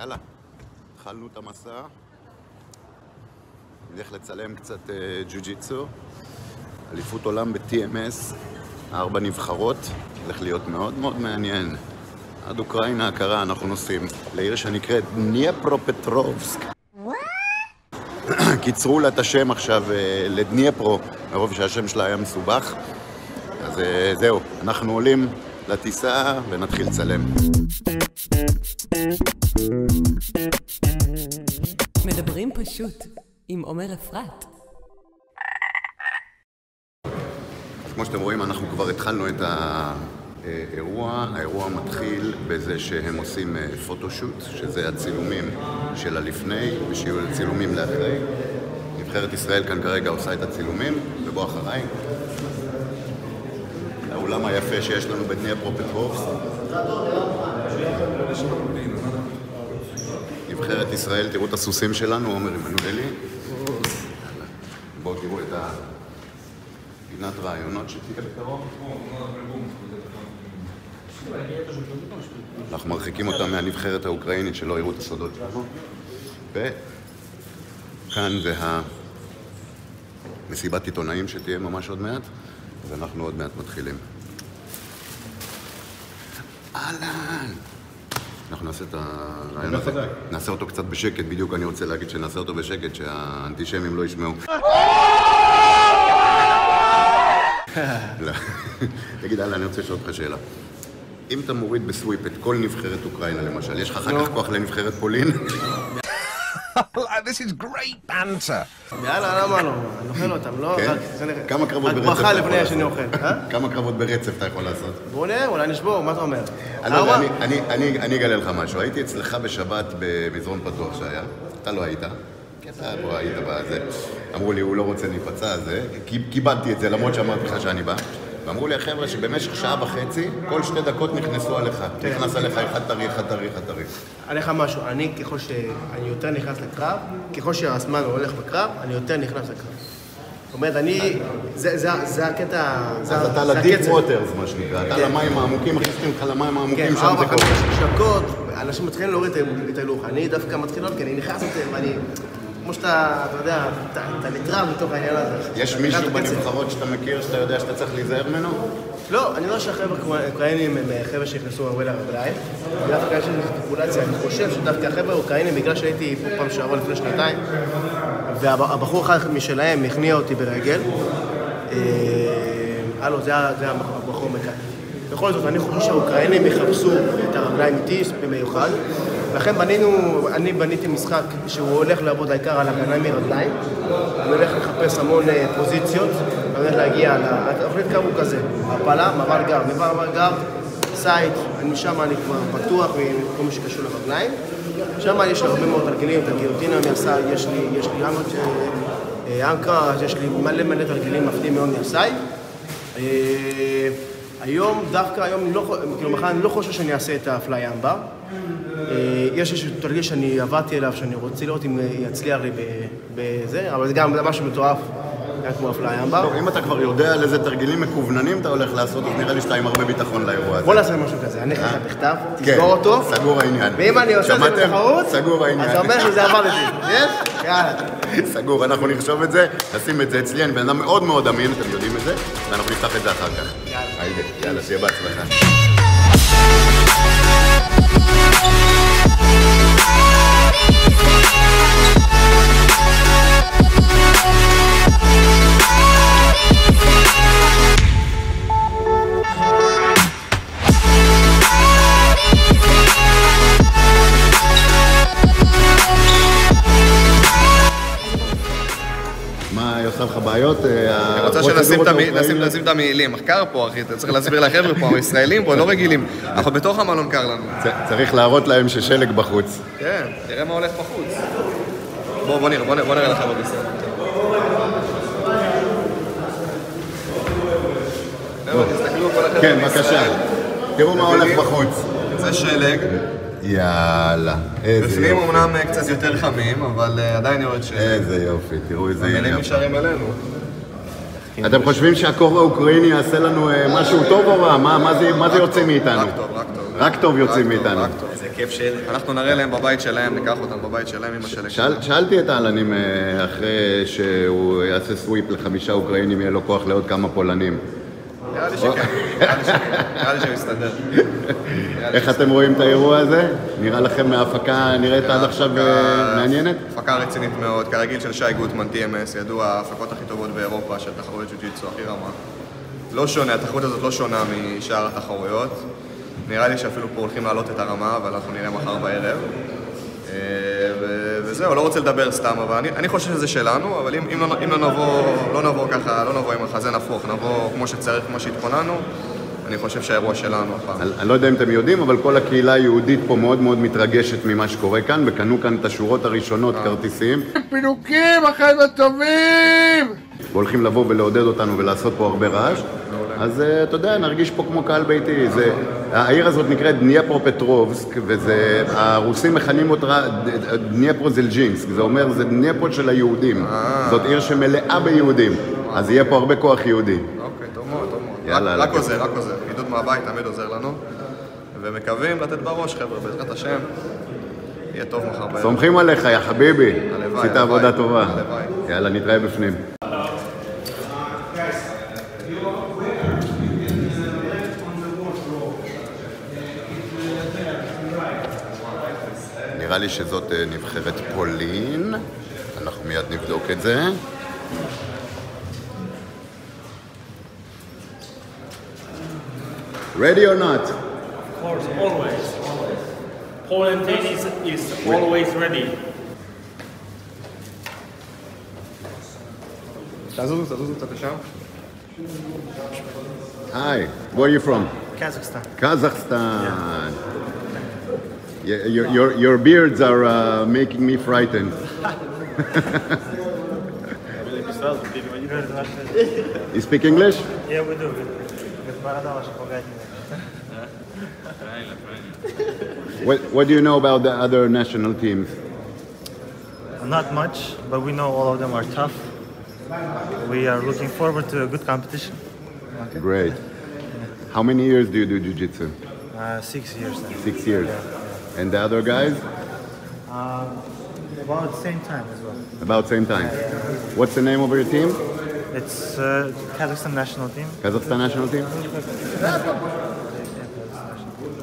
יאללה, התחלנו את המסע. נלך לצלם קצת אה, ג'ו-ג'יצו. אליפות עולם ב-TMS, ארבע נבחרות, הולך להיות מאוד מאוד מעניין. עד אוקראינה הקרה אנחנו נוסעים לעיר שנקראת דניפרו-פטרובסק. קיצרו לה את השם עכשיו אה, לדניפרו, מרוב שהשם שלה היה מסובך. אז אה, זהו, אנחנו עולים לטיסה ונתחיל לצלם. פשוט עם עומר אפרת. אז כמו שאתם רואים, אנחנו כבר התחלנו את האירוע. האירוע מתחיל בזה שהם עושים אה, פוטושוט, שזה הצילומים של הלפני, ושיהיו צילומים לאחרי. נבחרת ישראל כאן כרגע עושה את הצילומים, ובוא אחריי. האולם היפה שיש לנו בדניפרו פטרובס. נבחרת ישראל, תראו את הסוסים שלנו, עומר עמנואלי. בואו תראו את הפינת רעיונות שתהיה. אנחנו מרחיקים אותם מהנבחרת האוקראינית שלא יראו את הסודות שלנו. וכאן זה המסיבת עיתונאים שתהיה ממש עוד מעט, אז אנחנו עוד מעט מתחילים. אהלן! אנחנו נעשה את הרעיון הזה, נעשה אותו קצת בשקט, בדיוק אני רוצה להגיד שנעשה אותו בשקט, שהאנטישמים לא ישמעו. לא. תגיד, אהלן, אני רוצה לשאול אותך שאלה. אם אתה מוריד בסוויפ את כל נבחרת אוקראינה למשל, יש לך אחר כך כוח לנבחרת פולין? This is great banter. יאללה, למה לא? אני אוכל אותם, לא? כן? כמה קרבות ברצף רק אתה ברכה יכול לפני שאני לעשות? אוכל, אה? כמה קרבות ברצף אתה יכול לעשות? בוא נראה, אולי נשבור, מה אתה אומר? אני לא אגלה לך משהו. הייתי אצלך בשבת במזרון פתוח שהיה, אתה לא היית. אתה פה היית בזה. אמרו לי, הוא לא רוצה להיפצע, זה. כי- כיבדתי את זה, למרות שאמרתי לך שאני בא. ואמרו לי החבר'ה שבמשך שעה וחצי, כל שתי דקות נכנסו עליך. נכנס עליך אחד טרי, אחד טרי, אחד טרי. לך משהו, אני ככל שאני יותר נכנס לקרב, ככל שהזמן הולך בקרב, אני יותר נכנס לקרב. זאת אומרת, אני, זה- הקטע, אז אתה ל deep. waters, מה שנקרא. אתה כן. למים העמוקים, מכניסים אותך למים כן, העמוקים, שם ארבע, זה קורה. חמש דקות, אנשים מתחילים להוריד את ההילוך. אני דווקא מתחיל לעלות, כי אני נכנס יותר, ואני, כמו שאתה, אתה יודע, אתה נטרל בתוך העניין הזה. יש מישהו. בנבחרות שאתה מכיר, שאתה יודע שאתה צריך להיזהר ממנו? לא, אני יודע שהחבר'ה האוקראינים הם אה, חבר'ה שנכנסו הרבה לרגליים. דווקא יש איזו ספקולציה, אני חושב שדווקא החבר'ה האוקראינים, בגלל שהייתי פה פעם שעברה לפני שנתיים, והבחור אחד משלהם הכניע אותי ברגל, אה, הלו, זה ה- זה הבחור מכאן. בכל זאת, אני חושב שהאוקראינים יחפשו את הרגליים איתי במיוחד, לכן בנינו, אני בניתי משחק שהוא הולך לעבוד העיקר על הגנה מרגליים, אני הולך לחפש המון אה, פוזיציות, אני הולך להגיע, התוכנית קו הוא כזה, הפלה, מעבר גב, מעבר גב, סייד, משם אני כבר בטוח מכל מה שקשור לרגליים, שם יש לי הרבה מאוד תרגילים, את הגיליוטינה מהסייד, יש לי, יש לי אמות, אה, אנקרה, יש לי מלא מלא תרגילים מפתיעים מאוד מהסייד. אה, היום, דווקא היום, לא, כאילו מחר אני לא חושב שאני אעשה את הפליי אמבר. אה, יש איזשהו תרגיל שאני עבדתי אליו, שאני רוצה לראות אם אה, יצליח לי בזה, אבל זה גם משהו מטורף, גם כמו אמבר. טוב, אם אתה כבר יודע על איזה תרגלים מקווננים אתה הולך לעשות, אז נראה לי שאתה עם הרבה ביטחון לאירוע הזה. בוא נעשה משהו כזה, אני אכניס לך בכתב, כן, תסגור אותו. סגור העניין. ואם אני עושה את זה? בתחרות, סגור העניין. אז זה אומר שזה עבד לי. יש? יאללה. סגור, אנחנו נרשום את זה, נשים את זה אצלי, אני בן אדם מאוד מאוד אמין, אתם יודעים את זה, ואנחנו נפתח את זה אחר כך. יאללה, שיהיה בהצלחה. עושה לך בעיות? רוצה שנשים את נשים את המעילים. מחקר פה, אחי, אתה צריך להסביר לחבר'ה פה, הישראלים פה לא רגילים. אנחנו בתוך המלון קר לנו. צריך להראות להם ששלג בחוץ. כן, תראה מה הולך בחוץ. בוא, בוא נראה, לחבר'ה בישראל. כן. בבקשה. תראו מה הולך בחוץ. זה שלג. יאללה, איזה בפנים יופי. אמנם אה, קצת יותר חמים, אבל אה, עדיין יורד שלג. איזה יופי, תראו איזה המילים עניין. נשארים עלינו. אתם חושבים שהקור האוקראיני יעשה לנו אה, משהו טוב או רע? מה- זה- יוצא מאיתנו? רק טוב, רק טוב. רק טוב יוצאים מאיתנו. איזה כיף שלי. אנחנו נראה להם בבית שלהם, ניקח אותם בבית שלהם, של שאל, שאלתי את אהלנים אה, אחרי שהוא יעשה סוויפ לחמישה אוקראינים, יהיה לו כוח לעוד כמה פולנים. נראה לי שכן, נראה לי שהוא יסתדר. איך אתם רואים את האירוע הזה? נראה לכם מההפקה נראית עד עכשיו אה, מעניינת? הפקה רצינית מאוד, כרגיל של שי גוטמן, TMS, ידוע ההפקות הכי טובות באירופה של תחרויות ג'ו-ג'יצו, הכי רמה. לא שונה, התחרות הזאת לא שונה משאר התחרויות. נראה לי שאפילו פה הולכים להעלות את הרמה, אבל אנחנו נראה מחר בערב. אה, וזהו, לא רוצה לדבר סתם, אבל אני, אני חושב שזה שלנו, אבל אם, אם, לא, אם לא, נבוא, לא נבוא ככה, לא נבוא עם החזה נפוך, נבוא כמו שצריך, כמו שהתכוננו, אני חושב שהאירוע שלנו הפעם. אני אני לא יודע אם אתם יודעים, אבל כל הקהילה היהודית פה מאוד מאוד מתרגשת ממה שקורה כאן, וקנו כאן את השורות הראשונות כרטיסים. פינוקים, החבר'ה טובים! והולכים לבוא ולעודד אותנו ולעשות פה הרבה רעש. אז אה, אתה יודע, נרגיש פה כמו קהל ביתי. זה, העיר הזאת נקראת דניפרו-פטרובסק, והרוסים מכנים אותה דניפרו-ז'ידובסק. זה אומר, זה דניפרו של היהודים. זאת עיר שמלאה ביהודים. אז יהיה פה הרבה כוח יהודי. אוקיי, טוב מאוד, טוב מאוד. יאללה, רק. עוזר, רק עוזר. עידוד מהבית תמיד עוזר לנו. ומקווים לתת בראש, חבר'ה, בעזרת השם. יהיה טוב מחר בערב. סומכים עליך, יא חביבי. הלוואי, עשית הלוואי. עבודה טובה. הלוואי. יאללה, נתראה בפנים. לי שזאת אה, נבחרת פולין, אנחנו מיד נבדוק את זה. Ready or not? Of course, always. Poland tennis is always ready. תזוז, תזוז קצת לשם. Hi, where are you from? Kazakhstan. Kazakhstan. Yeah, Yeah, your, your, your beards are uh, making me frightened. you speak English? Yeah, we do. what, what do you know about the other national teams? Not much, but we know all of them are tough. We are looking forward to a good competition. Okay. Great. How many years do you do jiu-jitsu? Uh, six years. Now. Six years. Yeah. And the other guys? Uh, about the same time as well. About same time. What's the name of your team? It's uh, Kazakhstan national team. Kazakhstan national team?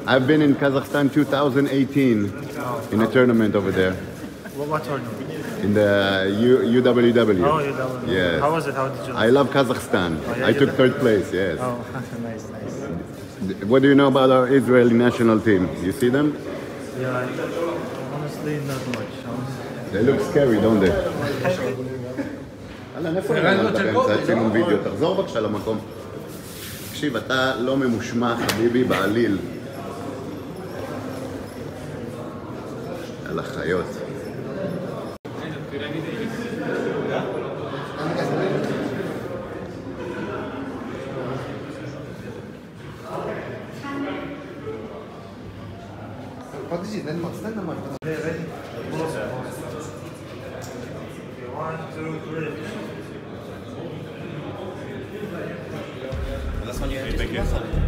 I've been in Kazakhstan 2018 in a tournament over there. What, tournament? In the U- UWW. Oh, know. Yes. How was it? How did you? I love Kazakhstan. Oh, yeah, I took third place, yes. Oh, nice, nice. What do you know about our Israeli national team? You see them? Yeah, honestly, not much. They look scary, don't they? אהלן, איפה נעלמת באמצע הצילום וידאו? תחזור בבקשה למקום. תקשיב, אתה לא ממושמע, חביבי, בעליל. יאללה, חיות. Thank you.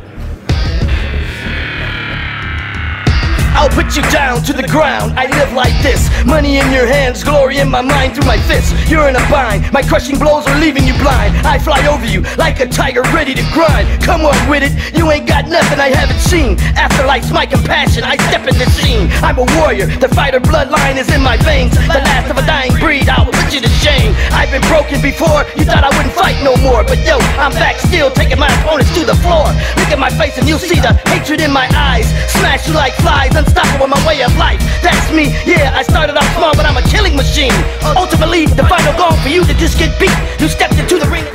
Put you down to the ground. I live like this. Money in your hands, glory in my mind through my fists. You're in a bind. My crushing blows are leaving you blind. I fly over you like a tiger ready to grind. Come on with it. You ain't got nothing I haven't seen. Afterlife's my compassion. I step in the scene. I'm a warrior. The fighter bloodline is in my veins. The last of a dying breed. I'll put you to shame. I've been broken before. You thought I wouldn't fight no more. But yo, I'm back still taking my opponents to the floor. Look at my face and you'll see the hatred in my eyes. Smash you like flies. Unstoppable, my way of life. That's me. Yeah, I started off small, but I'm a killing machine. Ultimately, the final goal for you to just get beat. You stepped into the ring.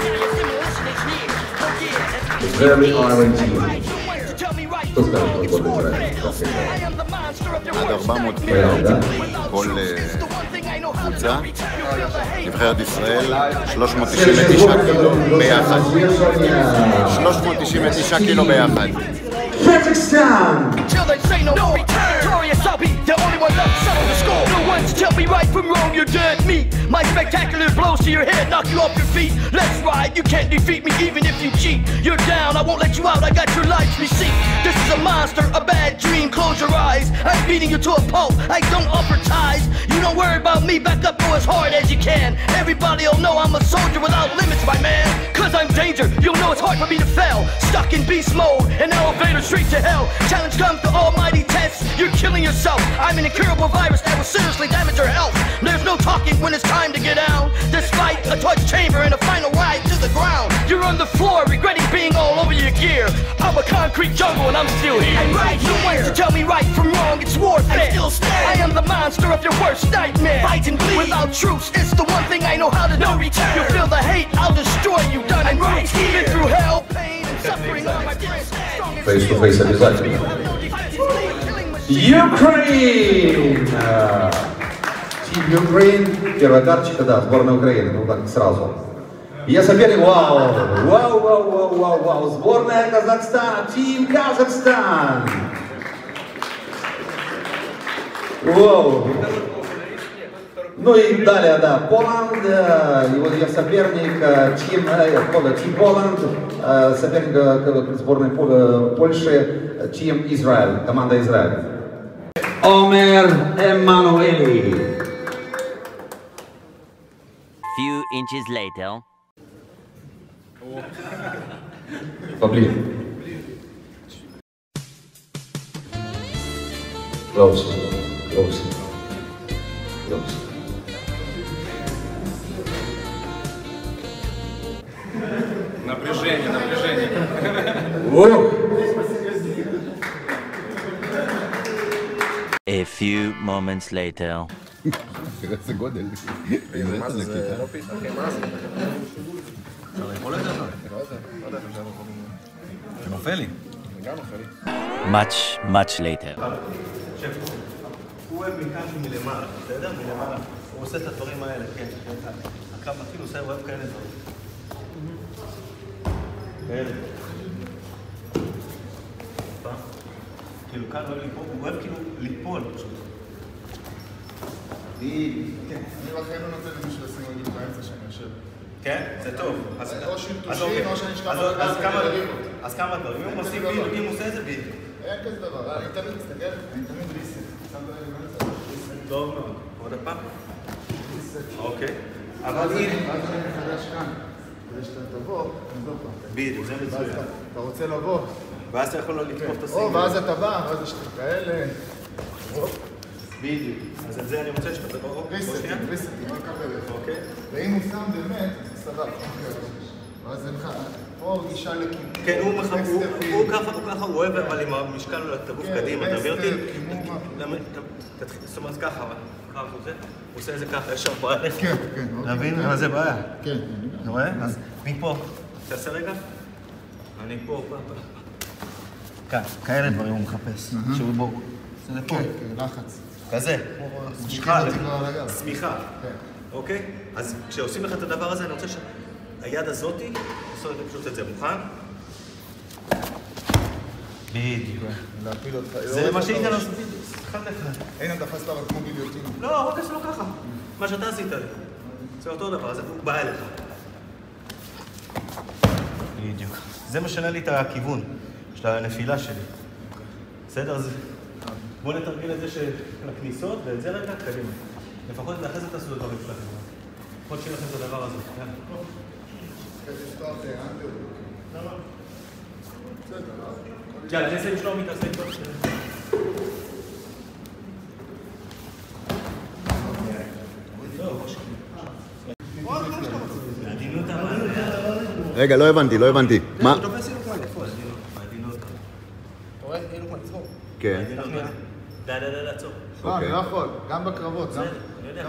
Very orange team. Co skąd to wybrać? עד 400 קילו, כל אה, קבוצה. נבחרת ישראל, 399 קילו ביחד. 399 קילו ביחד. Till they say no return. I'll be the only one left settle the score. No one's tell me right from wrong, you're dead. Me, my Spectacular blows to your head, knock you off your feet. Let's ride, you can't defeat me even if you cheat. You're down, I won't let you out, I got your life's receipt. This is a monster, a bad dream, close your eyes. I'm beating you to a pulp, I don't offer ties. You don't worry about me, back up, go as hard as you can. Everybody'll know I'm a soldier without limits, my man. Cause I'm danger, you'll know it's hard for me to fail. Stuck in beast mode, an elevator straight to hell. Challenge comes to almighty else. You're killing yourself. I'm an incurable virus that will seriously damage your health. There's no talking when it's time to get down. Despite a torch chamber and a final ride to the ground. You're on the floor regretting being all over your gear. I'm a concrete jungle and I'm still here. I'm right here. No one to tell me right from wrong. It's warfare. I still staring. I am the monster of your worst nightmare. Fight and bleed. Without truce, it's the one thing I know how to no do. Return. You feel the hate, I'll destroy you. Done I'm and right here. Been through hell, pain, and suffering. All my. Face to face, I desire. Ukraine! Team Ukraine. Первая карточка, да, сборная Украины. Ну так сразу. Ее соперник, вау, вау, вау, вау, вау, вау. Сборная Казахстана, Team Казахстан. Вау. Ну и далее, да, Поланд, э, его ее соперник, э, Тим, э, Тим Поланд, э, соперник э, сборной Пол- Польши, Тим Израиль, команда Израиль. Омер Эммануэли. Few inches later. Поближе. Close, close, close. Напряжение, напряжение. A few moments later. תראה איזה גודל. מה זה, זה לא פיתה, אחי, מה זה? זה נופל לי. זה גם נופל לי. Much, much later. הוא אוהב מכאן מלמעלה, בסדר? מלמעלה. הוא עושה את הדברים האלה, כן. הקו מתחיל, הוא עושה, הוא אוהב כאלה דברים. כאלה. טיפה. כאילו כאן הוא אוהב ליפול, הוא אוהב כאילו ליפול פשוט. אני בחיים לא נותן למישהו לשים רגל באמצע שאני יושב. כן? זה טוב. או אוקיי. או שאני אשכב אז- כמה- דברים. אם הוא מוסיף בדיוק. אם הוא עושה את זה בדיוק. אין כזה דבר, אני תמיד מסתכל, אני תמיד ריסט. טוב מאוד. עוד פעם? ריסט. אוקיי. אבל אם... ואז אני מחדש כאן. כדי שאתה תבוא, פעם. בדיוק, זה מצוין. אתה רוצה לבוא. ואז אתה יכול לתקוף את או, הסינגל. ואז אתה בא, ואז יש לך כאלה. בדיוק. אז את זה אני רוצה שאתה... בוא, בוא ריסט, שנייה. ריסט, לא לקבל. אוקיי. ואם הוא שם באמת, סבבה. ואז אין לך, פה גישה לכיוון. כן, הוא ככה, הוא ככה, הוא אוהב, אבל עם המשקל את הגוף כן, קדימה, אתה מבין אותי? זאת אומרת ככה, אבל הוא עושה את זה ככה, יש ארבעה עליך. כן, כן. אתה מבין? מה זה בעיה? כן, אתה רואה? אז מפה, תעשה רגע. אני פה, פה, פה. כאן, כאלה דברים הוא מחפש. שהוא בוא, זה לפה. כן, כן, לחץ. כזה. שמיכה. כן. אוקיי? אז כשעושים לך את הדבר הזה, אני רוצה שהיד הזאתי, לעשות את זה פשוט את זה. מוכן? בדיוק. להפיל אותך. זה מה שאיתן עושה. אחד אחד. הנה תפסת אבל כמו גיליוטין. לא, רק עשו לו ככה. מה שאתה עשית לי. זה אותו דבר, אז הוא בא אליך. בדיוק. זה משנה לי את הכיוון של הנפילה שלי. בסדר? אז בוא נתרגל את זה של הכניסות, ואת זה רגע קדימה. לפחות אחרי זה תעשו את הדברים שלכם. לפחות שיהיה לכם את הדבר הזה. יאללה. אנדר. יאללה, אני אעשה עם שלומי, תעשה איתו. רגע, לא הבנתי, לא הבנתי. מה? אתה רואה? כאילו כמו לצחוק. כן. די, די, די, עצור. לא, אני לא יכול. גם בקרבות. גם-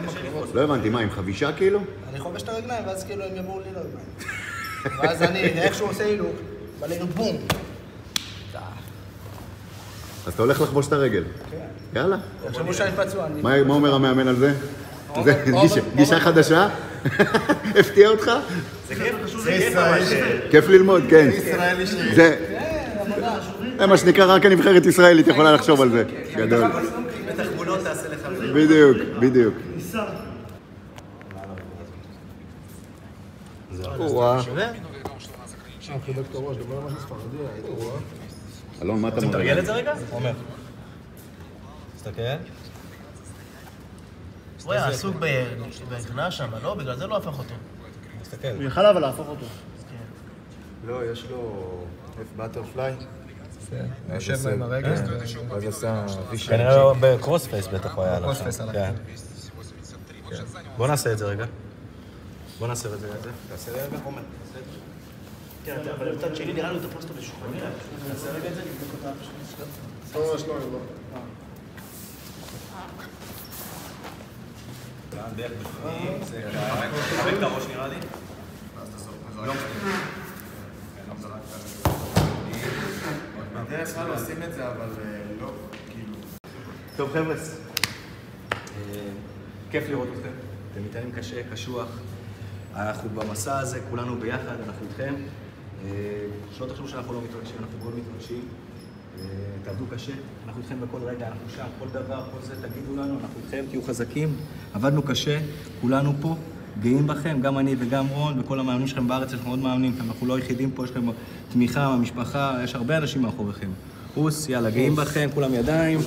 בקרבות. לא הבנתי, מה, עם חבישה כאילו? אני חובש את הרגליים, ואז כאילו הם יבואו לי לרגליים. ואז אני, איך שהוא עושה הילוך, בא לי בום. אז אתה הולך לחבוש את הרגל. יאללה. תחשבו שאני פצוע. מה אומר המאמן על זה? זה גישה- חדשה? הפתיע אותך? זה כיף, זה זה כיף ממש. ישראלי. כיף ללמוד, כן. ישראלי ש... זה זה מה שנקרא, רק הנבחרת ישראלית יכולה לחשוב על זה. גדול. תעשה לך. בדיוק, בדיוק. אלון, מה אתה מראה? לתרגל את זה רגע? עומר. תסתכל. הוא היה עסוק בהכנעה שם, לא? בגלל זה לא הפך אותו. תסתכל. הוא יכל אבל להפוך אותו. לא, יש לו F בטרפליי. יושב עם הרגל, ואז עשה וישן. כנראה לא בקרוס פייס בטח הוא היה עליו. קרוס שם. פייס עליו. כן. כן. בוא נעשה את זה רגע. בוא נעשה את זה. תעשה רגע, עומר. תעשה את זה. כן, אבל מצד שני נראה לי הוא תפס אותו בשולחני. נעשה רגע את זה, נבדוק אותה. ממש לא, לא. בערך בפנים, זה ככה. חבק את הראש נראה לי. בדרך כלל עושים את זה, אבל לא, כאילו... טוב חבר'ה, אה, כיף לראות אתכם. אתם מתנהלים קשה, קשוח. אנחנו במסע הזה, כולנו ביחד, אנחנו איתכם. אה, שלא תחשבו שאנחנו לא מתרגשים, אנחנו מאוד מתרגשים. אה, תעבדו קשה, אנחנו איתכם בכל רגע, אנחנו שם, כל דבר, כל זה, תגידו לנו, אנחנו איתכם, תהיו חזקים. עבדנו קשה, כולנו פה, גאים בכם, גם אני וגם רון, וכל המאמנים שלכם בארץ, יש לכם עוד מאמנים, אנחנו לא היחידים פה, יש לכם תמיכה מהמשפחה, יש הרבה אנשים מאחוריכם. אוס, יאללה, גאים בכם, כולם ידיים.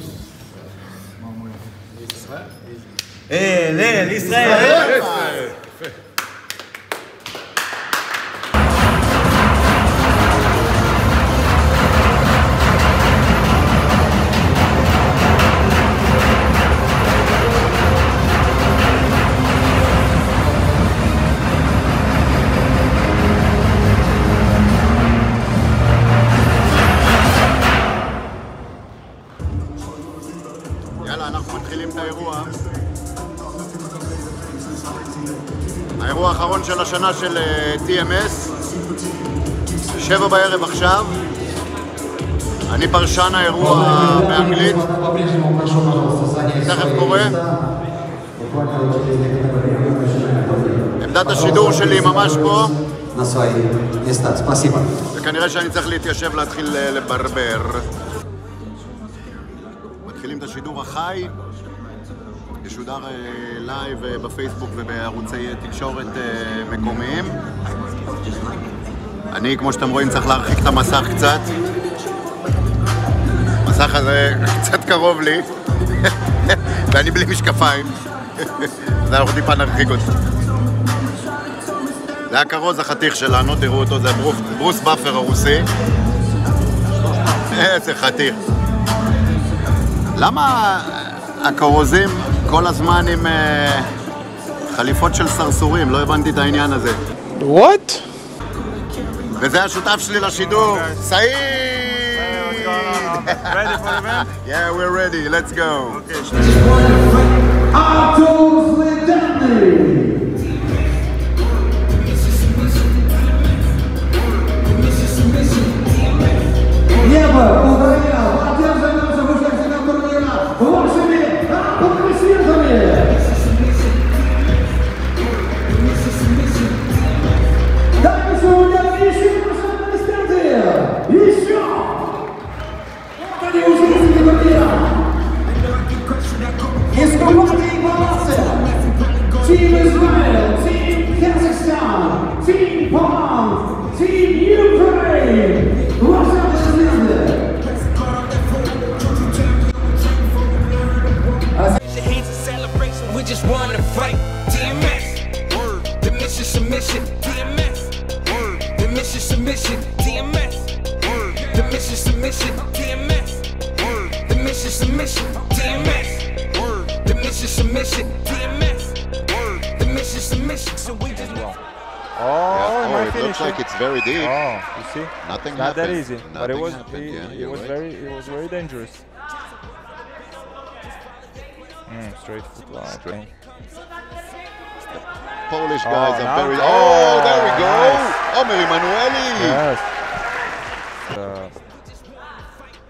אל, אל, ישראל! השנה של אה, TMS, שבע בערב עכשיו. אני פרשן האירוע באנגלית, תכף קורה, עמדת השידור שלי ממש פה. וכנראה שאני צריך להתיישב להתחיל אה, לברבר. מתחילים את השידור החי. ישודר אה, live אה, בפייסבוק ובערוצי אה, תקשורת אה, מקומיים. אני, כמו שאתם רואים, צריך להרחיק את המסך קצת. המסך הזה קצת קרוב לי, ואני בלי משקפיים, אז אנחנו טיפה נרחיק אותו. זה הכרוז החתיך שלנו, תראו אותו, זה ברוס, ברוס באפר הרוסי. איזה חתיך. למה הכרוזים כל הזמן עם אה, חליפות של סרסורים, לא הבנתי את העניין הזה. וואט? וזה השותף שלי לשידור, סעיד! ready for the event? Yeah, we're ready. Let's go. Okay. We just wanna fight. DMS, word. The mission submission, DMS, word. The mission submission, DMS, word. The mission submission, DMS, word. The mission submission, DMS, word. The mission submission, DMS, word. The mission submission. So we just Oh, Yeah, oh, I it looks like it's very deep. Oh, you see? Nothing Not that happened. easy, but it was happened, it, yeah, it was right. very it was very dangerous. Mm, straight foot wow, okay. Polish Oh, guys are now- very. Oh, there we go. nice. Omer Emanueli. Yes. Uh,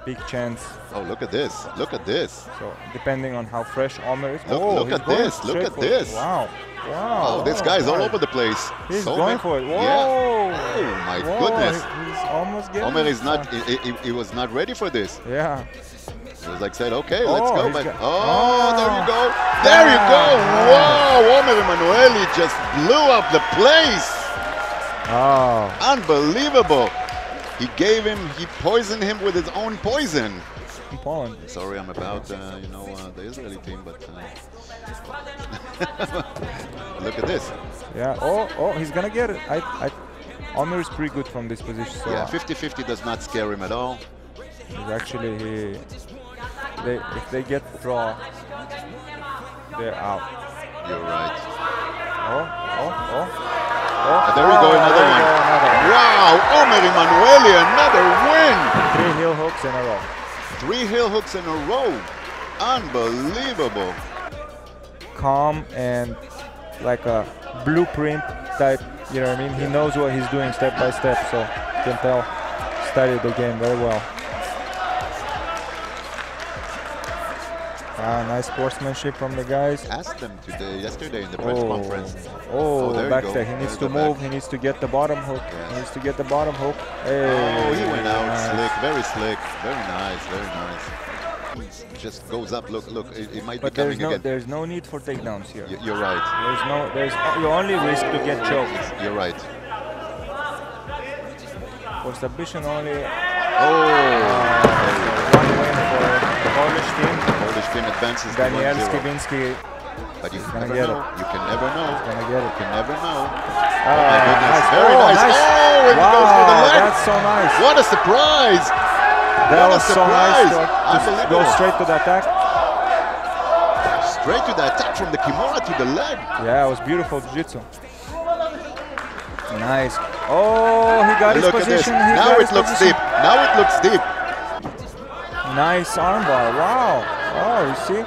big chance. Oh, look at this. Look at this. So depending on how fresh Omer is. Look- oh, look at this, look at it. this. Wow. Wow. Oh, this wow, guy's all over the place. He's So going for it. Whoa. Yeah. Oh my Whoa, goodness. he- He's almost getting Omer is not. He, he, he was not ready for this. Yeah. Was like said, okay, let's Oh, go. But, oh, there you go. There you go. Wow, Omer Emanueli just blew up the place. Oh. Unbelievable. He gave him, he poisoned him with his own poison. Poland. Sorry, I'm about, uh, you know, uh, the Israeli team, but uh, look at this. Yeah. Oh, oh, he's gonna get it. I, I, Omer is pretty good from this position. So Yeah, 50-50 does not scare him at all. he's actually he. They if they get draw, they're out. You're right. Oh, oh, oh. Ah, there we go, Oh, another there one. go, another. Wow, Omer Emanueli, another win. Three heel hooks in a row. Three heel hooks in a row. Unbelievable. calm and like a blueprint type. You know what I mean? He knows what he's doing step by step, so you can tell studied the game very well. Ah, nice sportsmanship from the guys. Asked them today, yesterday in the press Oh, conference. oh, you back there. He needs to move. back. He needs to get the bottom hook. He needs to get the bottom hook. Hey, Oh, he went out nice. slick, very slick, very nice, very nice. Just goes up. Look, look, it, it might But be there's coming no again. there's no need for takedowns here. Y- You're right. There's no there's you only risk to get choked. You're right. For submission only. Oh, one win for the Polish team advances Daniel 1-0. Skivinski. But you never get know. it. You can never know. Gonna get it. You can never know. Ah, oh my goodness, nice. very Oh, nice. nice. Oh, and he goes for the Wow, leg. that's so nice. What a surprise! That what was a so nice surprise! to, to go straight to the attack. Straight to the attack from the kimura to the leg. Yeah, it was beautiful jiu-jitsu. Nice. Oh, he got his Look at this. position. He Now it his looks position. deep. Now it looks deep. Nice armbar. Wow. Oh, you see?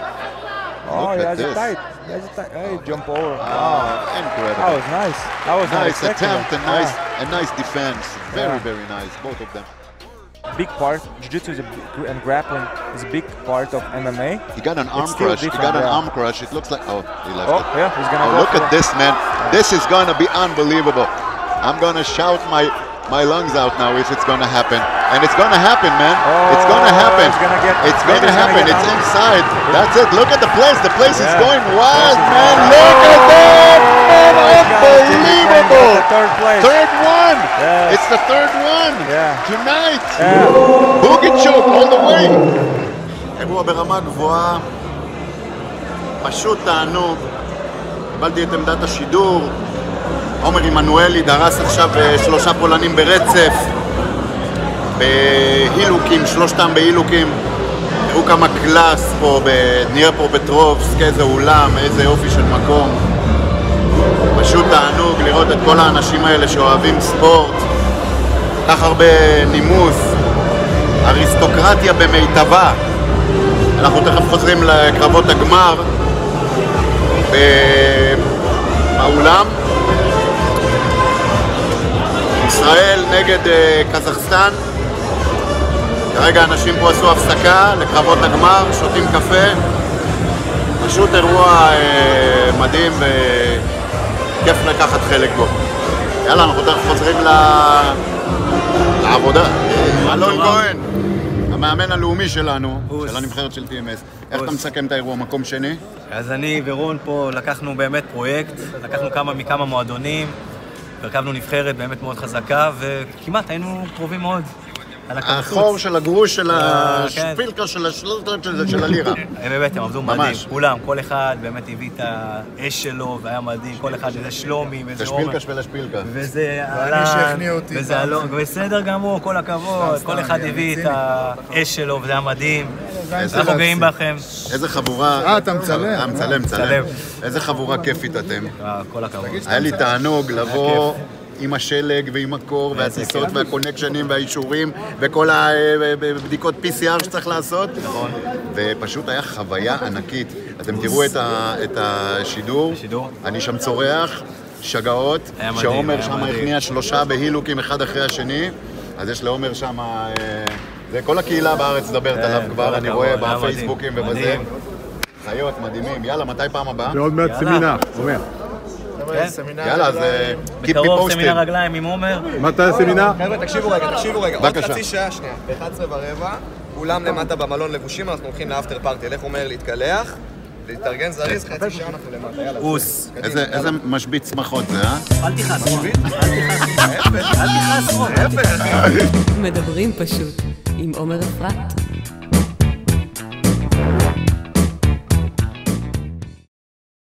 Oh, he has it tight. He has it tight. Hey, jump over. Ah, wow. incredible. That was nice. That was nice expected. attempt and Yeah. nice and nice defense. Very, Yeah. very nice. Both of them. Big part. Jiu-jitsu is a big, and grappling is a big part of MMA. He got an arm crush. He got an yeah. arm crush. It looks like oh, he left Oh, it. yeah, he's gonna oh, go look at it. this, man. This is gonna be unbelievable. I'm gonna shout my my lungs out now if it's gonna happen, and it's gonna happen, man. it's gonna Oh, happen. he's gonna get- it's he's gonna happen. get it's arm- inside. That's it. Look at the place. The place is Yeah. going wild, is man. going Look wild. at that, man. Oh Unbelievable. third place. Third one. Yes. It's the third one. Yeah. Tonight. Yeah. Boogie choke all the way. אירוע ברמה גבוהה, פשוט תענוג. קיבלתי את עמדת השידור. עומר עמנואלי דרס עכשיו אה, שלושה פולנים ברצף. בהילוקים, שלושתם בהילוקים. תראו כמה קלאס פה בדניאפרו פטרובסק, איזה אולם, איזה יופי של מקום. פשוט תענוג לראות את כל האנשים האלה שאוהבים ספורט. כך הרבה נימוס, אריסטוקרטיה במיטבה. אנחנו תכף חוזרים לקרבות הגמר באולם. ישראל נגד אה, קזחסטן. כרגע אנשים פה עשו הפסקה לקרבות הגמר, שותים קפה. פשוט אירוע אה, מדהים וכיף לקחת חלק בו. יאללה, אנחנו תכף חוזרים ל- לעבודה. אלון כהן, המאמן הלאומי שלנו, של הנבחרת של TMS. איך אתה מסכם את האירוע? מקום שני? אז אני ורון פה לקחנו באמת פרויקט, לקחנו כמה מכמה מועדונים, הרכבנו נבחרת באמת מאוד חזקה, וכמעט היינו קרובים מאוד. החור של הגרוש של אה, כן. השפילקה של השלוטות של זה, של הלירה. הם באמת, הם עבדו ממש. מדהים, כולם, כל אחד באמת הביא את האש שלו, והיה מדהים, כל אחד, איזה שלומי, ואיזה עומר. של השפילקה. וזה וזה. אלון, בסדר גמור, כל הכבוד, כל אחד הביא את. האש שלו, וזה היה מדהים. איזה אנחנו גאים בכם. איזה חבורה... אה, אתה מצלם. אה, מצלם, מצלם. איזה חבורה כיפית אתם. אה, כל הכבוד. היה לי תענוג לבוא. עם השלג ועם הקור איזה והטיסות כיף. והקונקשנים והאישורים וכל הבדיקות PCR שצריך לעשות. נכון. ופשוט היה חוויה ענקית. אתם תראו את ה- את השידור. אני שם צורח, שגעות. שעומר שם. הכניע שלושה בהילוקים אחד אחרי השני. אז יש לעומר שם... אה, זה כל הקהילה בארץ מדברת כן, עליו כבר, אני רואה. בפייסבוקים ובזה. חיות, מדהימים. יאללה, מתי פעם הבאה? ועוד מעט סמינר, אומר. כן. יאללה, אז אה, בקרוב. סמינר רגליים עם עומר. מתי הסמינר? חבר'ה, תקשיבו רגע, תקשיבו רגע. עוד. חצי שעה, שנייה. ב-11 ורבע, כולם למטה במלון לבושים, אנחנו הולכים לאפטר פארטי. לכו מהר להתקלח. להתארגן זריז, חצי שעה אנחנו למטה, יאללה. אוס. איזה משבית שמחות זה, אה? אל תכעס, רון. אל תכעס, רון. אל תכעס, רון. מדברים פשוט עם עומר אפרת.